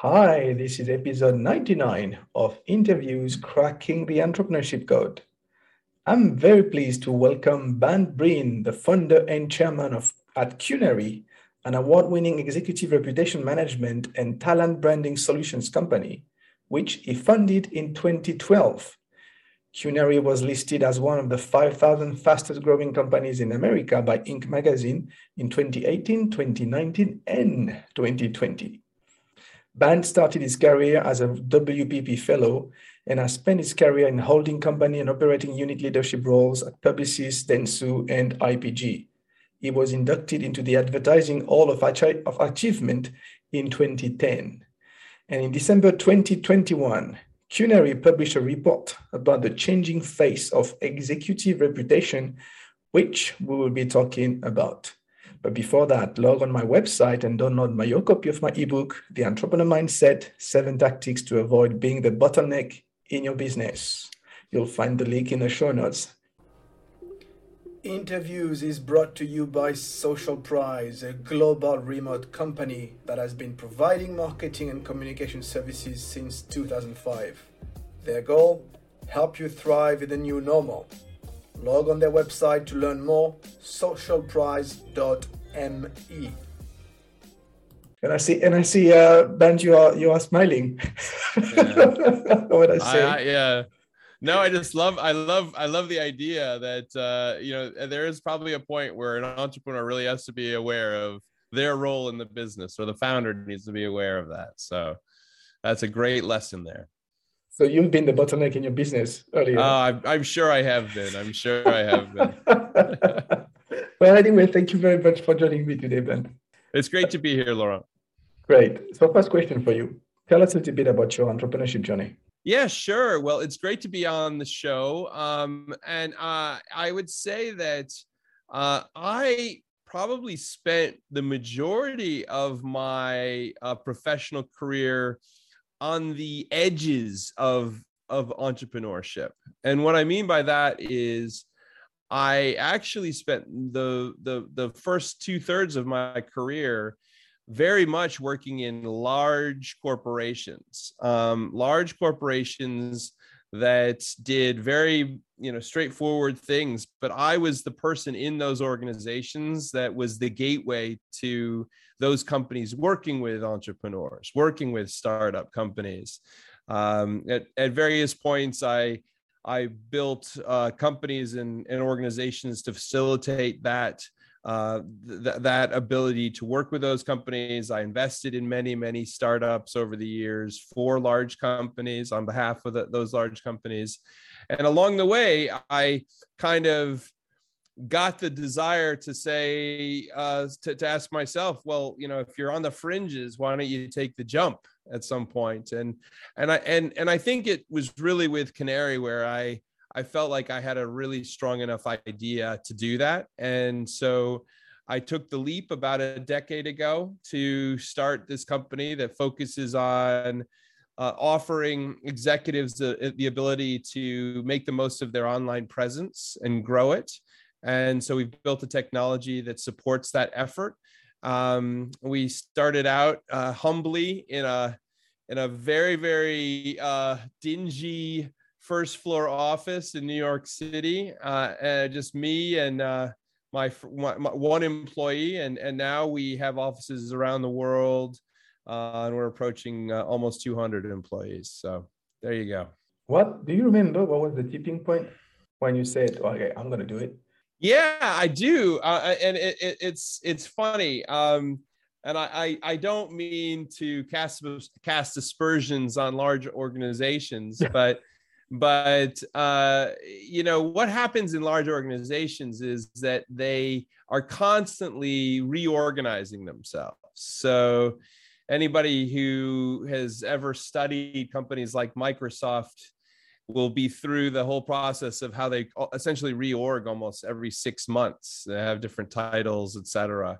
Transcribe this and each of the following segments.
Hi, this is episode 99 of Interviews Cracking the Entrepreneurship Code. I'm very pleased to welcome Bant Breen, the founder and chairman of at Qnary, an award-winning executive reputation management and talent branding solutions company, which he founded in 2012. Qnary was listed as one of the 5,000 fastest growing companies in America by Inc. magazine in 2018, 2019, and 2020. Bant started his career as a WPP fellow and has spent his career in holding company and operating unit leadership roles at Publicis, Dentsu, and IPG. He was inducted into the Advertising Hall of, of Achievement in 2010. And in December 2021, Qnary published a report about the changing face of executive reputation, which we will be talking about. But before that, log on my website and download my your copy of my ebook, The Entrepreneur Mindset Seven Tactics to Avoid Being the Bottleneck in Your Business. You'll find the link in the show notes. Interviews is brought to you by Social Prize, a global remote company that has been providing marketing and communication services since 2005. Their goal? Help you thrive in the new normal. Log on their website to learn more, socialprize.me. And I see, and I see, uh, Bant, you are you are smiling. Yeah. what I say? I, I, yeah. No, I just love, I love, I love the idea that uh, you know there is probably a point where an entrepreneur really has to be aware of their role in the business, or the founder needs to be aware of that. So that's a great lesson there. So you've been the bottleneck in your business earlier. Uh, I'm, I'm sure I have been. I'm sure I have been. well, anyway, thank you very much for joining me today, Bant. It's great to be here, Laurent. Great. So, first question for you. Tell us a little bit about your entrepreneurship journey. Yeah, sure. Well, it's great to be on the show. Um, and uh, I would say that uh, I probably spent the majority of my uh, professional career on the edges of of entrepreneurship. And what I mean by that is I actually spent the the the first two thirds of my career very much working in large corporations, um, large corporations that did very you know straightforward things but i was the person in those organizations that was the gateway to those companies working with entrepreneurs working with startup companies. Um, at, at various points i i built uh, companies and, and organizations to facilitate that uh, th- that ability to work with those companies. I invested in many, many startups over the years for large companies on behalf of the, those large companies. And along the way, I kind of got the desire to say, uh, to, to ask myself, well, you know, if you're on the fringes, why don't you take the jump at some? And, and I, and, and I think it was really with Qnary where I, I felt like I had a really strong enough idea to do that. And so I took the leap about a decade ago to start this company that focuses on uh, offering executives the, the ability to make the most of their online presence and grow it. And so we've built a technology that supports that effort. Um, we started out uh, humbly in a in a very very uh, dingy first floor office in New York City, uh, and just me and uh, my, my, my, one employee, and and now we have offices around the world, uh, and we're approaching uh, almost 200 employees. So there you go. What do you remember? What was the tipping point when you said, "Okay, I'm going to do it"? Yeah, I do, uh, and it, it, it's it's funny. Um, and I, I, I, don't mean to cast cast aspersions on large organizations, but but uh, you know what happens in large organizations is that they are constantly reorganizing themselves so anybody who has ever studied companies like Microsoft will be through the whole process of how they essentially reorg almost every six months. They have different titles, etc.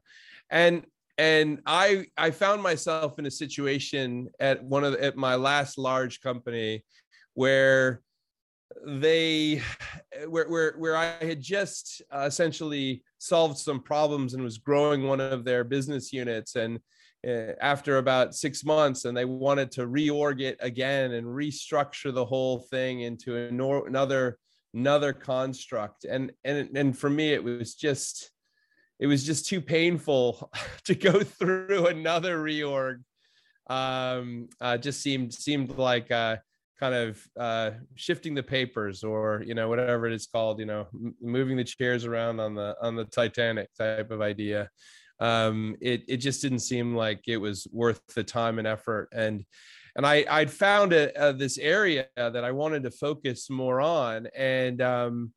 And and I I found myself in a situation at one of the, at my last large company where they where where where I had just uh, essentially solved some problems and was growing one of their business units and after about six months and they wanted to reorg it again and restructure the whole thing into another another construct. And and and for me it was just it was just too painful to go through another reorg. Um uh, just seemed seemed like uh kind of uh, shifting the papers or you know whatever it is called you know m- moving the chairs around on the on the titanic type of idea um, it, it just didn't seem like it was worth the time and effort. And and I, I'd found a, a, this area that I wanted to focus more on, and um,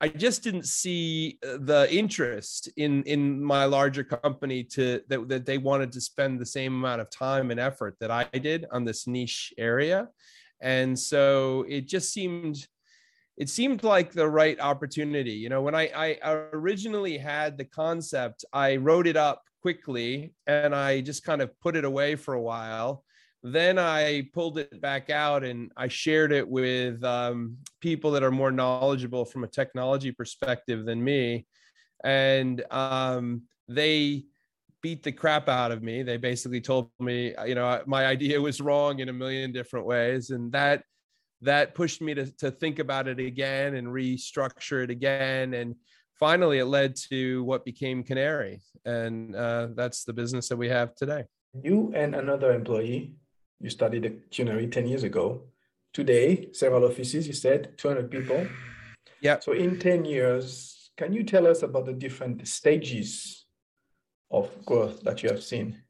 I just didn't see the interest in in my larger company to that, that they wanted to spend the same amount of time and effort that I did on this niche area. And so it just seemed it seemed like the right opportunity you know when I, I originally had the concept i wrote it up quickly and i just kind of put it away for a while. Then i pulled it back out and i shared it with um, people that are more knowledgeable from a technology perspective than me. And um, they beat the crap out of me. They basically told me, you know, my idea was wrong in a million different ways, and that that pushed me to to think about it again and restructure it again. And finally, it led to what became Qnary, and uh, that's the business that we have today. You and another employee, you studied at Qnary ten years ago. Today, several offices. You said 200 people. Yeah. So in 10 years, can you tell us about the different stages of growth that you have seen?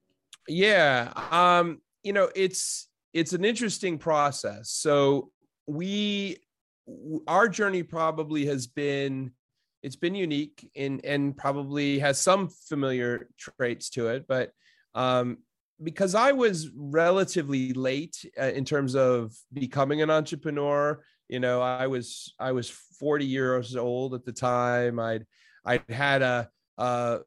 Yeah, um, you know, it's it's an interesting process. So we our journey probably has been it's been unique and and probably has some familiar traits to it, but um, because I was relatively late uh, in terms of becoming an entrepreneur, you know, I was I was 40 years old at the time. I'd I'd had a, a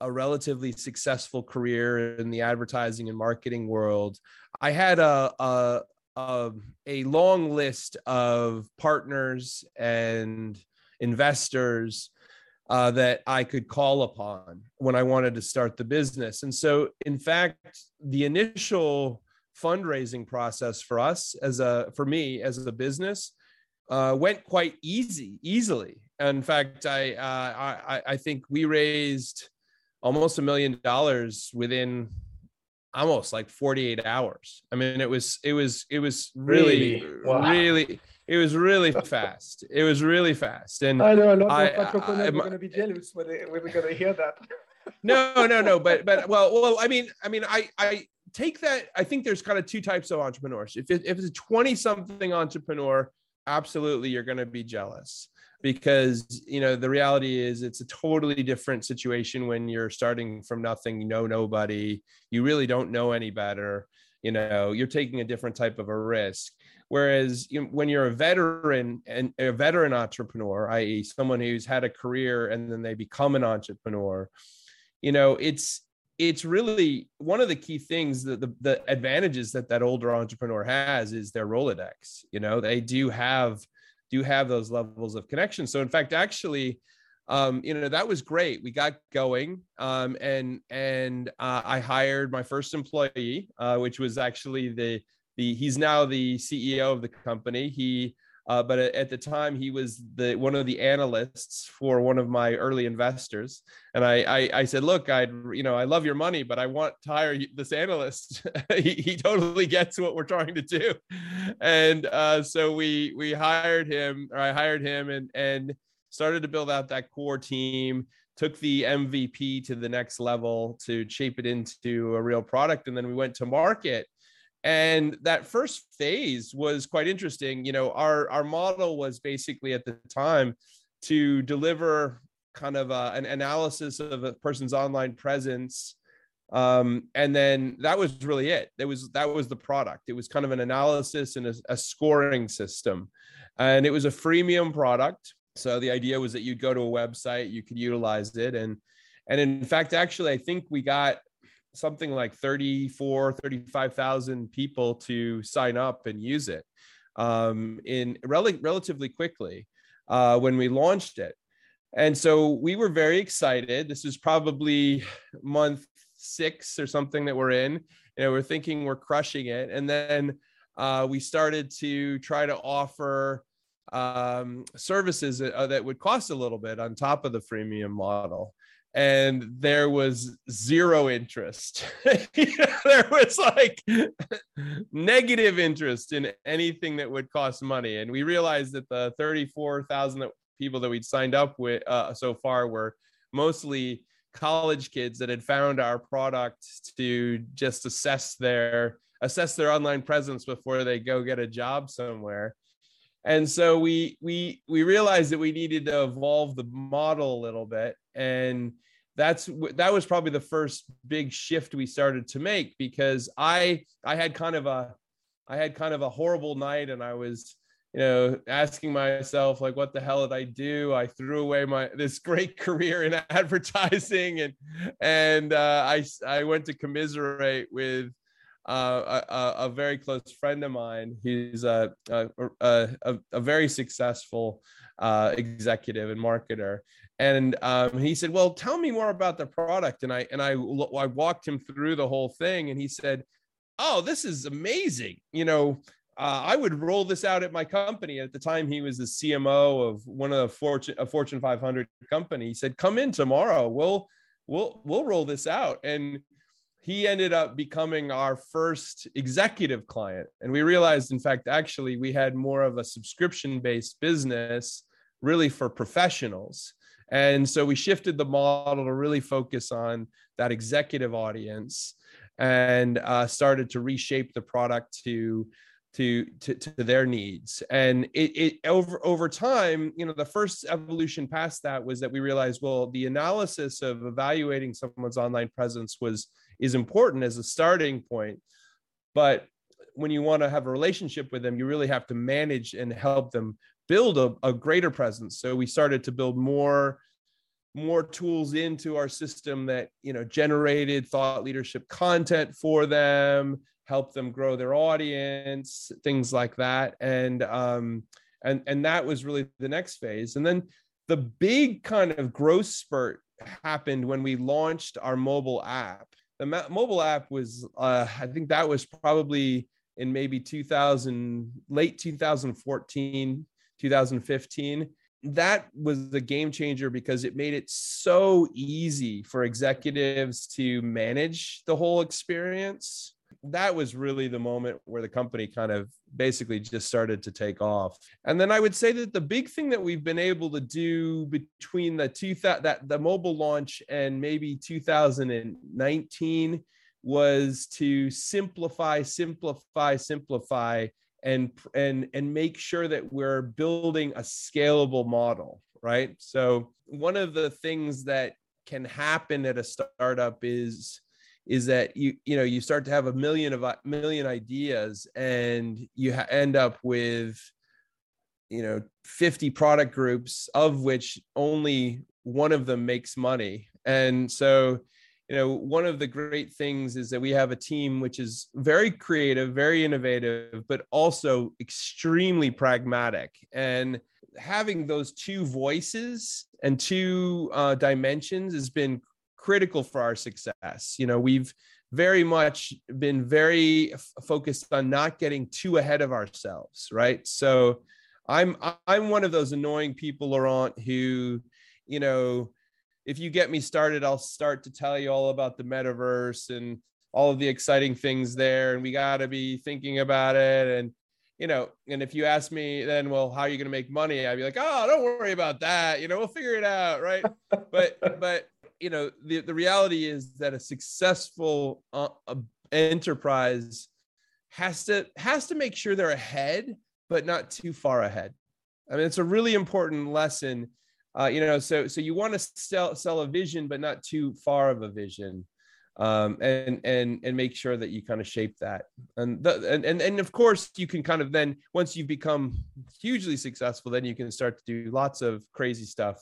a relatively successful career in the advertising and marketing world, I had a, a, a, a long list of partners and investors uh, that I could call upon when I wanted to start the business. And so, in fact, the initial fundraising process for us as a for me as a business uh, went quite easy easily in fact I, uh, I i think we raised almost a million dollars within almost like 48 hours. I mean, it was, it was, it was really, really, wow. really it was really fast. It was really fast. And I know a lot of entrepreneurs are going to be jealous when, they, when we're going to hear that. no, no, no. But, but, well, well, I mean, I mean, I, I take that. I think there's kind of two types of entrepreneurs. If, it, if it's a 20 something entrepreneur, absolutely, you're going to be jealous because you know the reality is it's a totally different situation when you're starting from nothing you know nobody you really don't know any better you know you're taking a different type of a risk. Whereas you know, when you're a veteran and a veteran entrepreneur i.e someone who's had a career and then they become an entrepreneur you know it's it's really one of the key things that the, the advantages that that older entrepreneur has is their rolodex you know they do have do have those levels of connection. So in fact, actually, um, you know, that was great. We got going, um, and and uh, I hired my first employee, uh, which was actually the the he's now the CEO of the company. He uh, but at the time, he was the one of the analysts for one of my early investors, and I, I, I said, "Look, I, you know, I love your money, but I want to hire this analyst. he, he totally gets what we're trying to do." And uh, so we we hired him, or I hired him, and and started to build out that core team. Took the MVP to the next level to shape it into a real product, and then we went to market and that first phase was quite interesting you know our our model was basically at the time to deliver kind of a, an analysis of a person's online presence Um, and then that was really it. That was that was the product. It was kind of an analysis and a, a scoring system, and it was a freemium product. So the idea was that you'd go to a website, you could utilize it, and and in fact, actually, I think we got something like 34, 35,000 people to sign up and use it um, in rel- relatively quickly uh, when we launched it. And so we were very excited. This is probably month six or something that we're in. You know, we're thinking we're crushing it. And then uh, we started to try to offer um, services that, uh, that would cost a little bit on top of the freemium model and there was zero interest. there was like negative interest in anything that would cost money. And we realized that the 34,000 people that we'd signed up with uh, so far were mostly college kids that had found our product to just assess their assess their online presence before they go get a job somewhere and so we we we realized that we needed to evolve the model a little bit and that's that was probably the first big shift we started to make because i i had kind of a i had kind of a horrible night and i was you know asking myself like what the hell did i do? I threw away my this great career in advertising and and uh, i i went to commiserate with uh, a, a, very close friend of mine. He's a a, a, a very successful uh, executive and marketer and um, he said well tell me more about the product and i and I, I walked him through the whole thing and he said oh this is amazing you know uh, I would roll this out at my company. At the time, he was the CMO of one of the Fortune, a Fortune 500 company. He said, "Come in tomorrow. We'll we'll we'll roll this out." And he ended up becoming our first executive client. And we realized, in fact, actually, we had more of a subscription based business, really for professionals. And so we shifted the model to really focus on that executive audience and uh, started to reshape the product to to, to, to their needs. And it, it over over time you know the first evolution past that was that we realized well the analysis of evaluating someone's online presence was is important as a starting point. But when you want to have a relationship with them you really have to manage and help them build a, a greater presence. So we started to build more more tools into our system that you know generated thought leadership content for them help them grow their audience things like that. And um and and that was really the next phase. And then the big kind of growth spurt happened when we launched our mobile app. The ma- mobile app was uh, i think that was probably in maybe 2000 late 2014 2015 that was the game changer because it made it so easy for executives to manage the whole experience. That was really the moment where the company kind of basically just started to take off. And then i would say that the big thing that we've been able to do between the two that the mobile launch and maybe 2019 was to simplify simplify simplify and and and make sure that we're building a scalable model right? So one of the things that can happen at a startup is is that you you know you start to have a million of million ideas and you ha- end up with you know 50 product groups of which only one of them makes money. And so you know one of the great things is that we have a team which is very creative very innovative but also extremely pragmatic. And having those two voices and two uh, dimensions has been critical for our success. You know we've very much been very f- focused on not getting too ahead of ourselves right? So i'm i'm one of those annoying people laurent who you know if you get me started, I'll start to tell you all about the metaverse and all of the exciting things there. And we got to be thinking about it. And, you know, and if you ask me, then, well, how are you going to make money? I'd be like, oh, don't worry about that. You know, we'll figure it out. Right. but, but, you know, the, the reality is that a successful uh, enterprise has to has to make sure they're ahead, but not too far ahead. I mean, it's a really important lesson uh, you know so so you want to sell sell a vision but not too far of a vision um, and and and make sure that you kind of shape that. And, the, and and and of course you can kind of then once you've become hugely successful then you can start to do lots of crazy stuff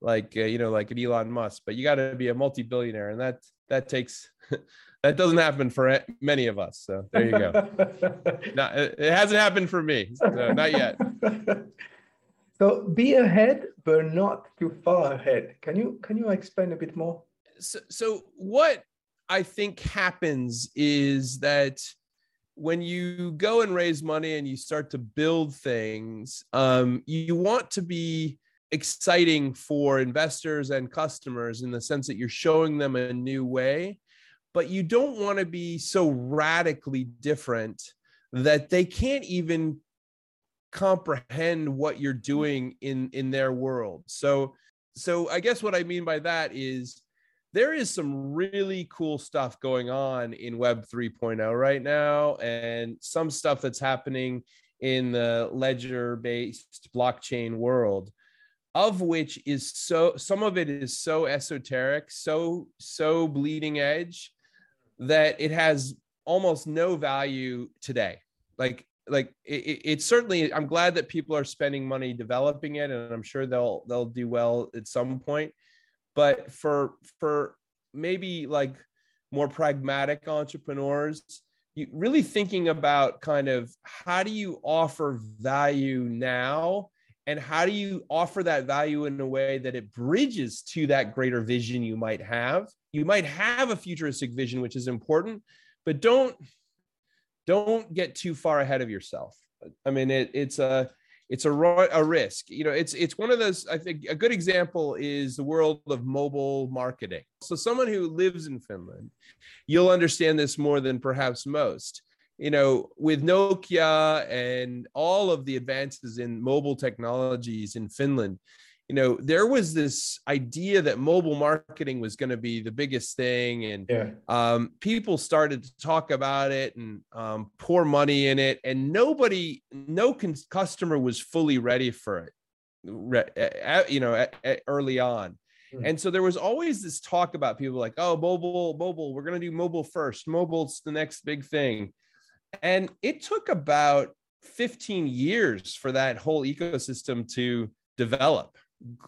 like uh, you know like an Elon Musk but you got to be a multi-billionaire and that that takes that doesn't happen for many of us so there you go. It hasn't happened for me so not yet so be ahead but not too far ahead. Can you can you explain a bit more? So, so what I think happens is that when you go and raise money and you start to build things, um, you want to be exciting for investors and customers in the sense that you're showing them a new way, but you don't want to be so radically different that they can't even comprehend what you're mm-hmm. doing in in their world. So so I guess what I mean by that is there is some really cool stuff going on in Web 3.0 right now, and some stuff that's happening in the ledger based blockchain world of which is so some of it is so esoteric so so bleeding edge that it has almost no value today like like it, it, certainly i'm glad that people are spending money developing it and i'm sure they'll they'll do well at some point. But for for maybe like more pragmatic entrepreneurs you really thinking about kind of how do you offer value now and how do you offer that value in a way that it bridges to that greater vision you might have? You might have a futuristic vision which is important but don't don't get too far ahead of yourself i mean it, it's a it's a, a risk. You know, it's it's one of those. I think a good example is the world of mobile marketing. So someone who lives in Finland, you'll understand this more than perhaps most. You know, with Nokia and all of the advances in mobile technologies in Finland, you know there was this idea that mobile marketing was going to be the biggest thing and yeah. um, people started to talk about it and um, pour money in it and nobody no con- customer was fully ready for it re- you know early on hmm. and so there was always this talk about people like oh mobile mobile we're going to do mobile first mobile's the next big thing and it took about 15 years for that whole ecosystem to develop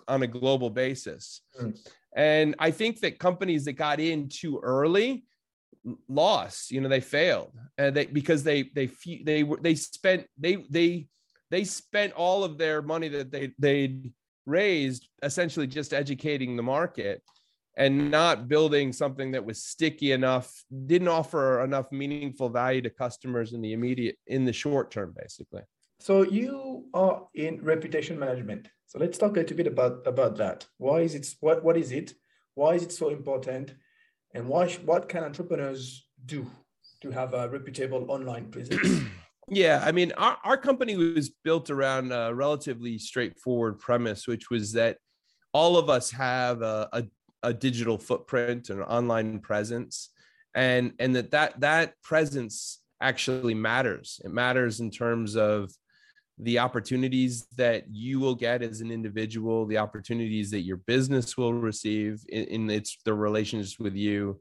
on a global basis. Mm. And I think that companies that got in too early lost, you know, they failed and they, because they, they, they, they spent, they, they, they spent all of their money that they, they'd raised essentially just educating the market and not building something that was sticky enough didn't offer enough meaningful value to customers in the immediate in the short term basically so you are in reputation management so let's talk a little bit about, about that. Why is it, what, what is it? Why is it so important? And why, what can entrepreneurs do to have a reputable online presence? yeah, I mean, our, our company was built around a relatively straightforward premise, which was that all of us have a, a, a digital footprint and online presence. And, and that, that that presence actually matters. It matters in terms of the opportunities that you will get as an individual, the opportunities that your business will receive in, in its the relations with you,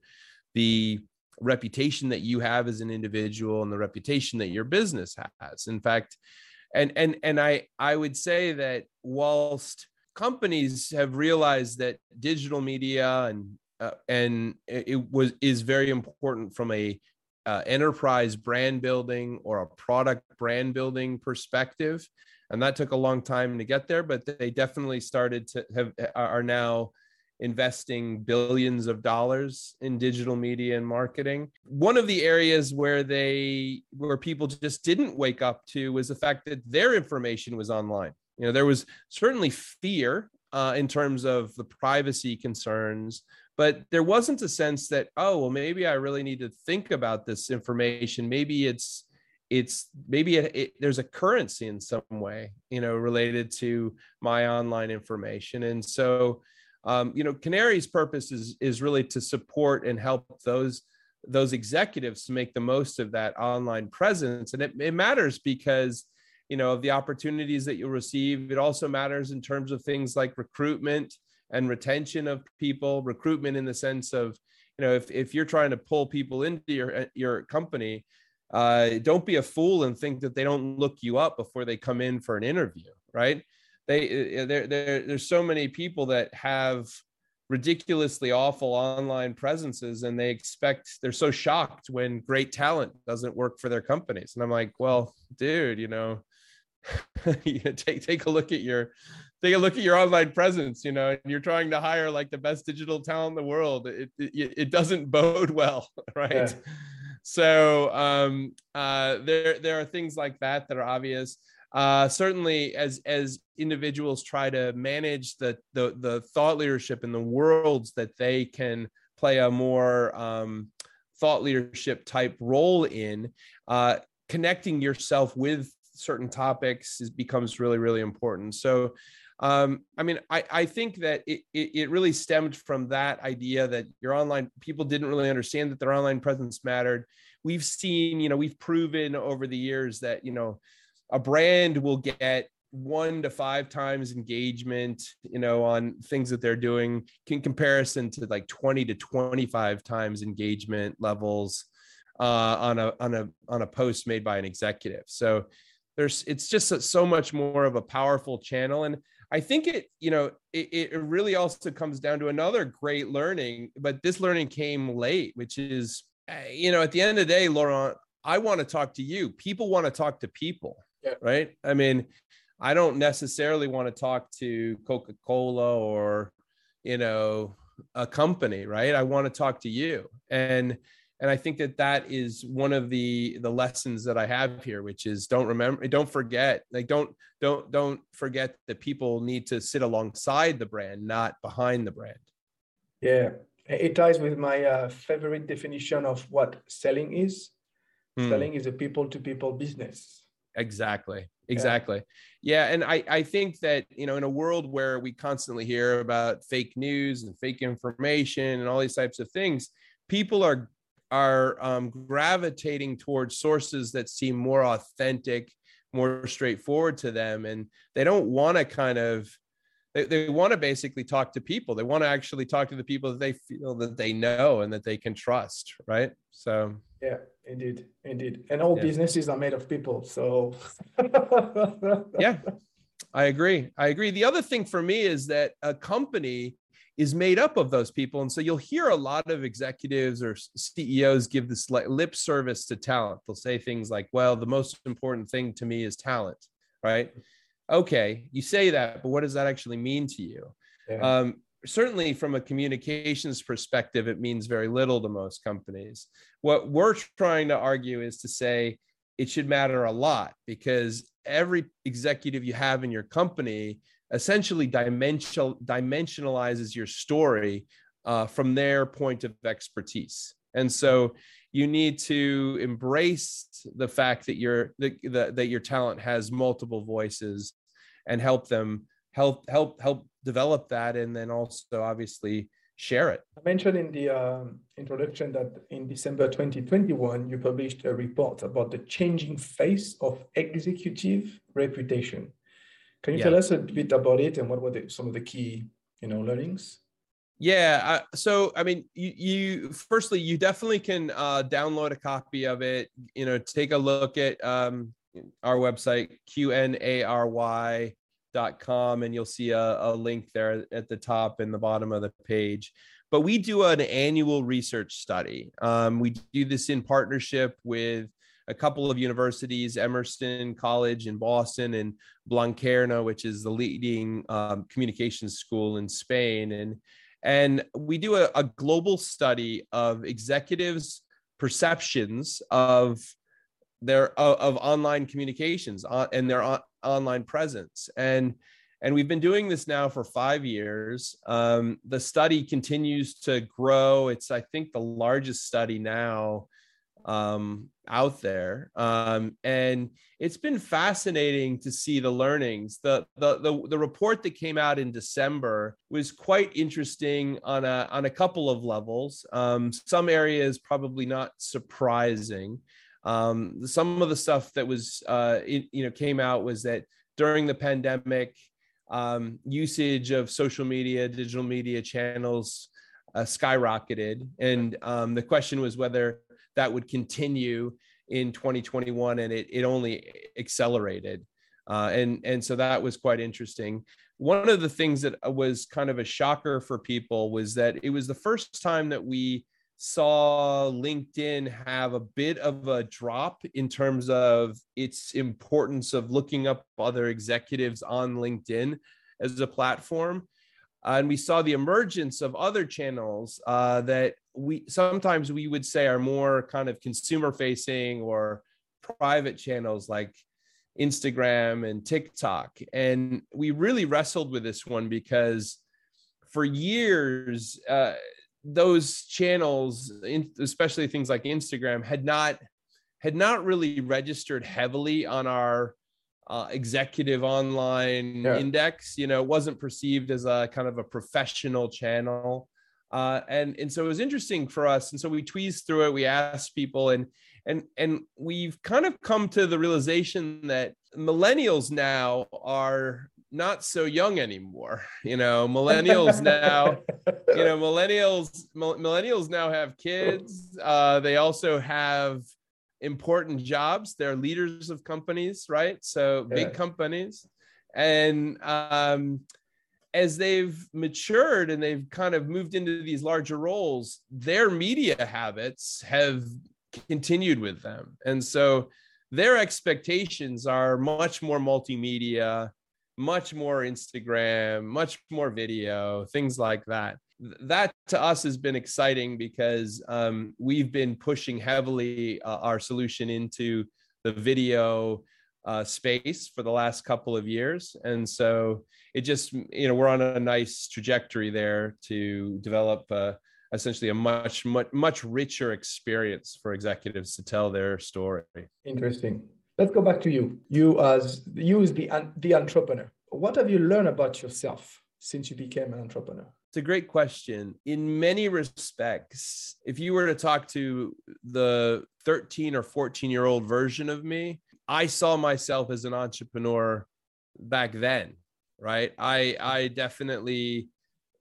the reputation that you have as an individual and the reputation that your business has. In fact, and and and I I would say that whilst companies have realized that digital media and uh, and it was is very important from a uh, enterprise brand building or a product brand building perspective. And that took a long time to get there but they definitely started to have are now investing billions of dollars in digital media and marketing. One of the areas where they where people just didn't wake up to was the fact that their information was online. You know there was certainly fear uh, in terms of the privacy concerns but there wasn't a sense that oh well maybe i really need to think about this information. Maybe it's it's maybe it, it, there's a currency in some way you know related to my online information. And so um, you know Qnary's purpose is is really to support and help those those executives to make the most of that online presence. And it, it matters because you know of the opportunities that you'll receive. It also matters in terms of things like recruitment and retention of people, recruitment in the sense of, you know if, if you're trying to pull people into your your company uh, don't be a fool and think that they don't look you up before they come in for an interview right? They uh, there there's so many people that have ridiculously awful online presences and they expect they're so shocked when great talent doesn't work for their companies. And i'm like well dude you know take take a look at your take a look at your online presence you know and you're trying to hire like the best digital talent in the world it it, it doesn't bode well right yeah. so um uh there there are things like that that are obvious uh, certainly as as individuals try to manage the, the the thought leadership in the worlds that they can play a more um, thought leadership type role in uh, connecting yourself with certain topics is, becomes really really important. So um, i mean I, I think that it, it, it really stemmed from that idea that your online people didn't really understand that their online presence mattered. We've seen you know we've proven over the years that you know a brand will get one to five times engagement you know on things that they're doing in comparison to like 20 to 25 times engagement levels uh, on a on a on a post made by an executive. So there's it's just a, so much more of a powerful channel. And i think it you know it, it really also comes down to another great learning but this learning came late which is eh, you know at the end of the day laurent i want to talk to you. People want to talk to people yeah. right? I mean i don't necessarily want to talk to coca-cola or you know a company right? I want to talk to you. And and i think that that is one of the the lessons that i have here which is don't remember don't forget like don't don't don't forget that people need to sit alongside the brand not behind the brand yeah it ties with my uh, favorite definition of what selling is hmm. selling is a people to people business Exactly. Exactly. Yeah. yeah. And I, I think that, you know, in a world where we constantly hear about fake news and fake information and all these types of things, people are are um, gravitating towards sources that seem more authentic, more straightforward to them. And they don't want to kind of they, they want to basically talk to people. They want to actually talk to the people that they feel that they know and that they can trust. Right. So yeah, indeed, indeed. And all yeah. businesses are made of people. So yeah, I agree. I agree. The other thing for me is that a company is made up of those people. And so you'll hear a lot of executives or CEOs give this like lip service to talent. They'll say things like, well, the most important thing to me is talent, right? okay, you say that, but what does that actually mean to you? Yeah. Um, certainly, from a communications perspective, it means very little to most companies. What we're trying to argue is to say it should matter a lot because every executive you have in your company essentially dimensional, dimensionalizes your story uh, from their point of expertise. And so you need to embrace the fact that your that your talent has multiple voices and help them help help help develop that and then also obviously share it i mentioned in the uh, introduction that in december 2021 you published a report about the changing face of executive reputation can you yeah. tell us a bit about it and what were the, some of the key you know learnings yeah. Uh, so, I mean, you, you, firstly, you definitely can uh, download a copy of it. You know, take a look at um, our website, qnary.com, and you'll see a, a link there at the top and the bottom of the page. But we do an annual research study. Um, we do this in partnership with a couple of universities, Emerson College in Boston and Blanquerna, which is the leading um, communications school in Spain. And and we do a, a global study of executives' perceptions of their of, of online communications on, and their on, online presence. And and we've been doing this now for five years. Um, the study continues to grow. It's I think the largest study now um, out there. Um, and it's been fascinating to see the learnings. The, the, the, the, report that came out in December was quite interesting on a, on a couple of levels. Um, some areas probably not surprising. Um, some of the stuff that was, uh, it, you know, came out was that during the pandemic, um, usage of social media, digital media channels uh, skyrocketed. And um, the question was whether that would continue in 2021, and it, it only accelerated. Uh, and, and so that was quite interesting. One of the things that was kind of a shocker for people was that it was the first time that we saw LinkedIn have a bit of a drop in terms of its importance of looking up other executives on LinkedIn as a platform. Uh, and we saw the emergence of other channels uh, that we sometimes we would say are more kind of consumer facing or private channels like Instagram and TikTok. And we really wrestled with this one because for years, uh, those channels, especially things like Instagram, had not had not really registered heavily on our uh, executive online yeah. index. You know, it wasn't perceived as a kind of a professional channel. Uh, and and so it was interesting for us. And so we tweezed through it. We asked people, and and and we've kind of come to the realization that millennials now are not so young anymore. You know, millennials now. You know, millennials millennials now have kids. Uh, they also have important jobs. They're leaders of companies, right? So yeah. big companies. And um, as they've matured and they've kind of moved into these larger roles, their media habits have continued with them. And so their expectations are much more multimedia, much more Instagram, much more video, things like that that to us has been exciting because um, we've been pushing heavily uh, our solution into the video uh, space for the last couple of years. And so it just you know we're on a nice trajectory there to develop uh, essentially a much much much richer experience for executives to tell their story. Interesting. Let's go back to you. You as you as the the entrepreneur. What have you learned about yourself since you became an entrepreneur it's a great question. In many respects, if you were to talk to the 13 or 14 year old version of me, I saw myself as an entrepreneur back then, right? I I definitely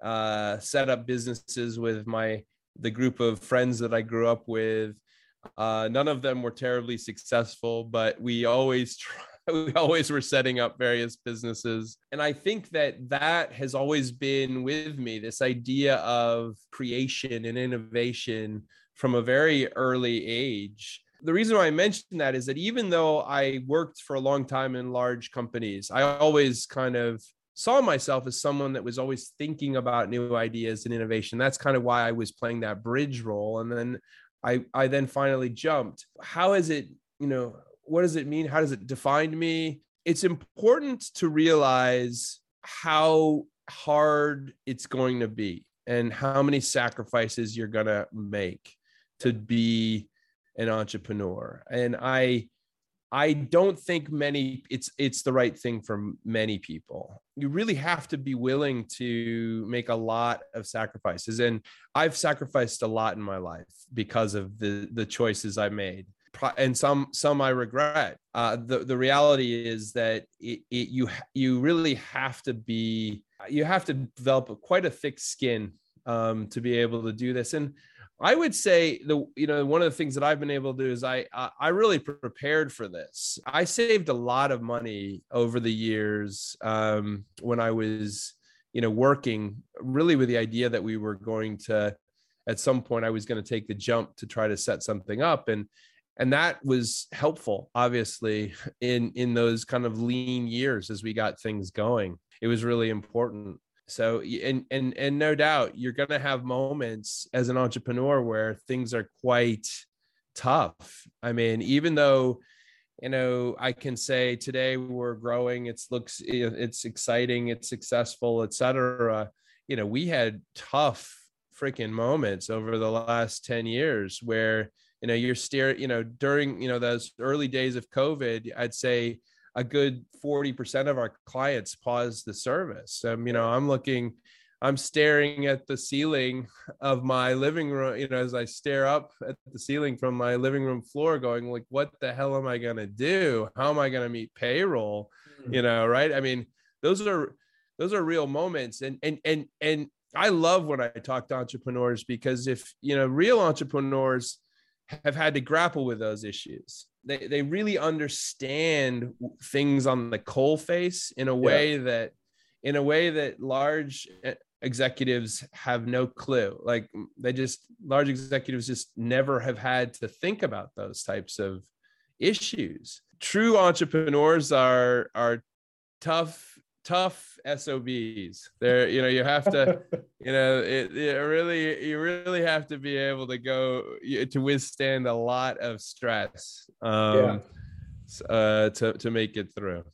uh, set up businesses with my the group of friends that I grew up with. Uh, none of them were terribly successful, but we always try we always were setting up various businesses. And I think that that has always been with me this idea of creation and innovation from a very early age. The reason why I mention that is that even though I worked for a long time in large companies, I always kind of saw myself as someone that was always thinking about new ideas and innovation. That's kind of why I was playing that bridge role. And then I, I then finally jumped. How is it, you know, what does it mean? How does it define me? It's important to realize how hard it's going to be and how many sacrifices you're going to make to be an entrepreneur. And I I don't think many it's it's the right thing for many people. You really have to be willing to make a lot of sacrifices and I've sacrificed a lot in my life because of the the choices I made and some some I regret. Uh, the the reality is that it, it, you you really have to be you have to develop quite a thick skin um, to be able to do this. And I would say the you know one of the things that I've been able to do is I I really prepared for this. I saved a lot of money over the years um, when I was you know working really with the idea that we were going to at some point I was going to take the jump to try to set something up and and that was helpful obviously in in those kind of lean years as we got things going. It was really important. So and and and no doubt you're going to have moments as an entrepreneur where things are quite tough. I mean even though you know i can say today we're growing it's looks it's exciting it's successful etc you know we had tough freaking moments over the last 10 years where you know you're staring you know during you know those early days of covid i'd say a good 40% of our clients pause the service. Um, you know i'm looking i'm staring at the ceiling of my living room you know as i stare up at the ceiling from my living room floor going like what the hell am i going to do? How am i going to meet payroll? Mm-hmm. you know right? I mean those are those are real moments. And and and and I love when I talk to entrepreneurs because if you know real entrepreneurs have had to grapple with those issues. They they really understand things on the coal face in a way yeah. that in a way that large executives have no clue. Like they just large executives just never have had to think about those types of issues. True entrepreneurs are are tough tough SOBs. There, you know, you have to, you know, it, it, really, you really have to be able to go to withstand a lot of stress um, yeah. uh, to to make it through.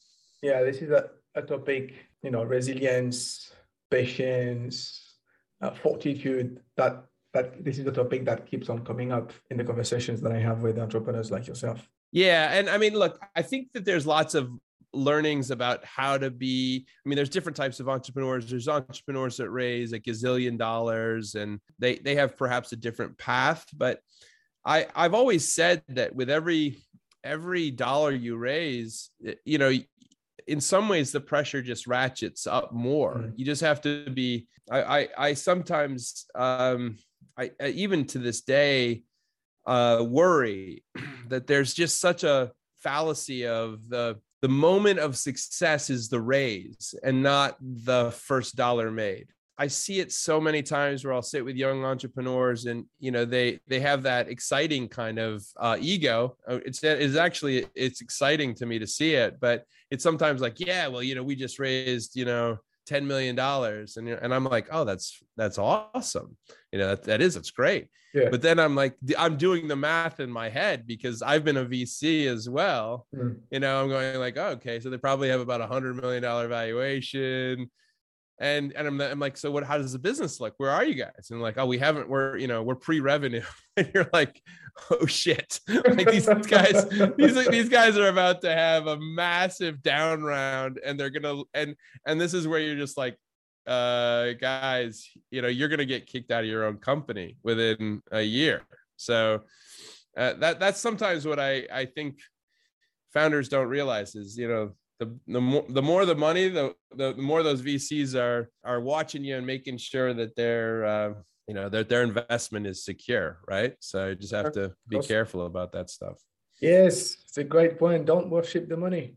Yeah, this is a, a topic, you know, resilience, patience, uh, fortitude. That that this is a topic that keeps on coming up in the conversations that I have with entrepreneurs like yourself. Yeah, and I mean, look, I think that there's lots of learnings about how to be i mean there's different types of entrepreneurs there's entrepreneurs that raise a gazillion dollars and they they have perhaps a different path but i i've always said that with every every dollar you raise you know in some ways the pressure just ratchets up more mm-hmm. you just have to be i i, I sometimes um I, I even to this day uh worry that there's just such a fallacy of the the moment of success is the raise and not the first dollar made. I see it so many times where i'll sit with young entrepreneurs and you know they they have that exciting kind of uh, ego. Uh, it's it's actually it's exciting to me to see it but it's sometimes like yeah well you know we just raised you know 10 million dollars and and I'm like oh that's that's awesome you know that, that is it's great yeah. but then I'm like I'm doing the math in my head because I've been a VC as well mm. you know I'm going like oh, okay so they probably have about a hundred million dollar valuation and and I'm, I'm like so what how does the business look? Where are you guys? And like oh we haven't we're you know we're pre-revenue. And you're like oh shit. Like these guys these these guys are about to have a massive down round and they're gonna and and this is where you're just like uh guys you know you're gonna get kicked out of your own company within a year. So uh, that that's sometimes what i i think founders don't realize is you know the the more the more the money, the, the more those VCs are are watching you and making sure that their uh, you know that their investment is secure, right? So you just have to be careful about that stuff. Yes, it's a great point. Don't worship the money.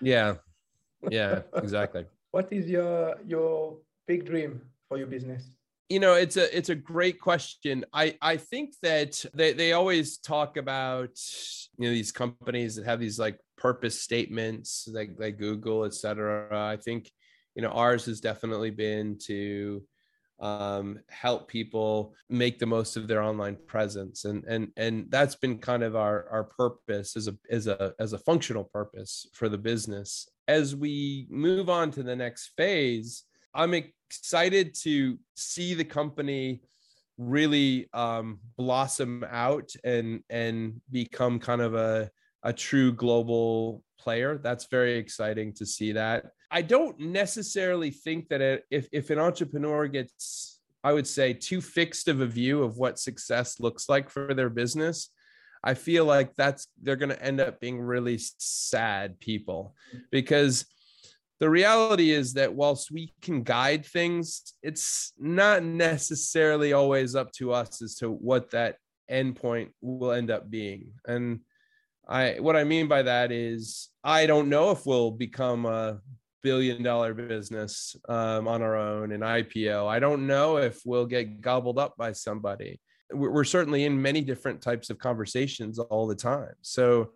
Yeah, yeah, exactly. what is your your big dream for your business? you know it's a it's a great question i i think that they, they always talk about you know these companies that have these like purpose statements like like google etc i think you know ours has definitely been to um, help people make the most of their online presence. And and and that's been kind of our our purpose as a as a as a functional purpose for the business. As we move on to the next phase i'm excited to see the company really um, blossom out and and become kind of a a true global player. That's very exciting to see that. I don't necessarily think that it, if if an entrepreneur gets I would say too fixed of a view of what success looks like for their business, I feel like that's they're going to end up being really sad people because the reality is that whilst we can guide things, it's not necessarily always up to us as to what that endpoint will end up being. And I what I mean by that is I don't know if we'll become a billion dollar business um, on our own in IPO. I don't know if we'll get gobbled up by somebody. We're certainly in many different types of conversations all the time. So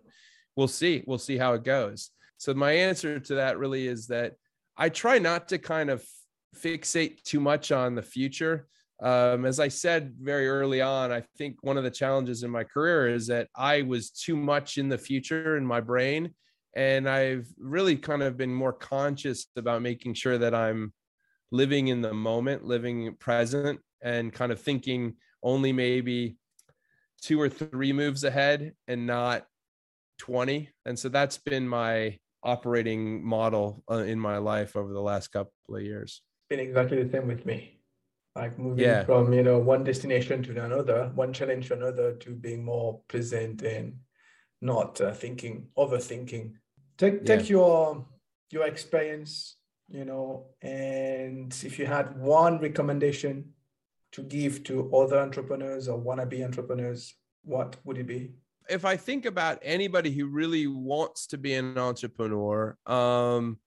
we'll see. We'll see how it goes. So my answer to that really is that I try not to kind of fixate too much on the future. Um, as I said very early on, I think one of the challenges in my career is that I was too much in the future in my brain. And I've really kind of been more conscious about making sure that I'm living in the moment, living present, and kind of thinking only maybe two or three moves ahead and not 20. And so that's been my operating model uh, in my life over the last couple of years. Been exactly the same with me. Like moving yeah. from you know one destination to another, one challenge to another, to being more present and not uh, thinking, overthinking. Take take yeah. your your experience you know, and if you had one recommendation to give to other entrepreneurs or wannabe entrepreneurs, what would it be? If I think about anybody who really wants to be an entrepreneur, um,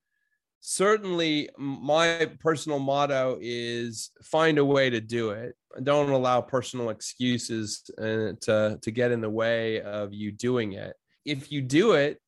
certainly my personal motto is find a way to do it. Don't allow personal excuses uh, to to get in the way of you doing it. If you do it,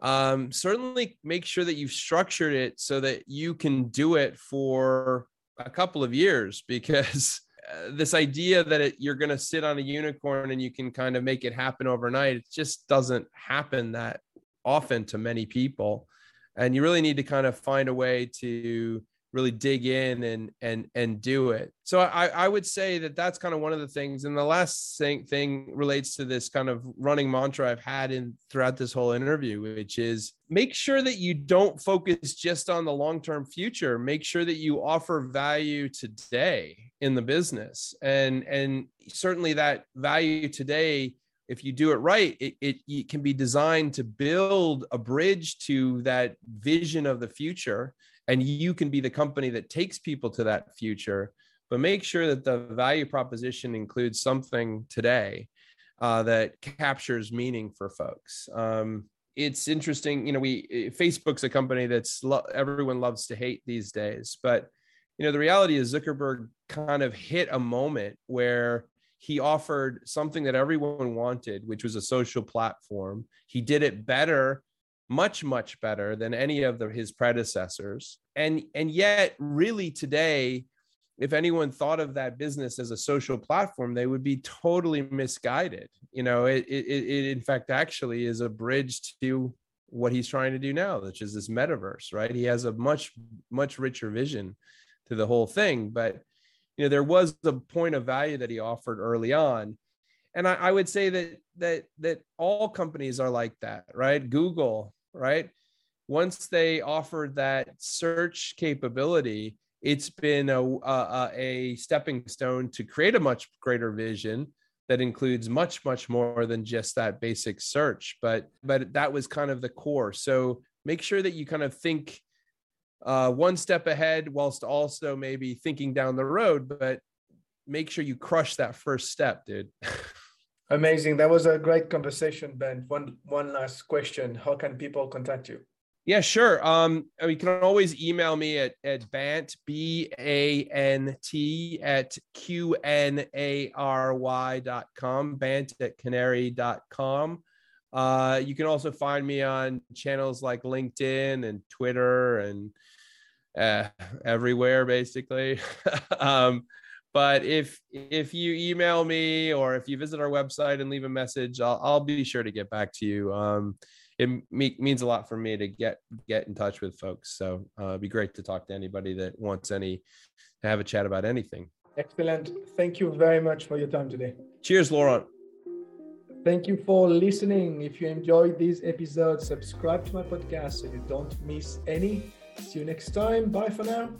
um, certainly make sure that you've structured it so that you can do it for a couple of years because uh, this idea that it, you're going to sit on a unicorn and you can kind of make it happen overnight it just doesn't happen that often to many people and you really need to kind of find a way to really dig in and and and do it. So i i would say that that's kind of one of the things. And the last thing thing relates to this kind of running mantra i've had in throughout this whole interview which is make sure that you don't focus just on the long term future. Make sure that you offer value today in the business. And and certainly that value today if you do it right, it, it, it, can be designed to build a bridge to that vision of the future. And you can be the company that takes people to that future. But make sure that the value proposition includes something today uh, that captures meaning for folks. Um, it's interesting you know we eh, facebook's a company that's lo- everyone loves to hate these days. But you know the reality is zuckerberg kind of hit a moment where he offered something that everyone wanted which was a social platform. He did it better much much better than any of the, his predecessors. And and yet really today if anyone thought of that business as a social platform they would be totally misguided. You know it, it, it in fact actually is a bridge to what he's trying to do now which is this metaverse right? He has a much much richer vision to the whole thing. But you know there was a point of value that he offered early on. And I, I would say that that that all companies are like that right? Google right? Once they offered that search capability, it's been a, a, a stepping stone to create a much greater vision that includes much much more than just that basic search. But but that was kind of the core. So make sure that you kind of think uh, one step ahead whilst also maybe thinking down the road but make sure you crush that first step dude Amazing. That was a great conversation, Ben. One one last question. How can people contact you? Yeah, sure. Um, you can always email me at, at Bant, B A N T, at Q N A R Y dot com, Bant at Qnary dot com. Uh, you can also find me on channels like LinkedIn and Twitter and uh, everywhere, basically. um, but if if you email me or if you visit our website and leave a message i'll, I'll be sure to get back to you um, it me- means a lot for me to get get in touch with folks so uh, it'd be great to talk to anybody that wants any to have a chat about anything excellent thank you very much for your time today cheers laurent Thank you for listening. If you enjoyed this episode, subscribe to my podcast so you don't miss any. See you next time. Bye for now.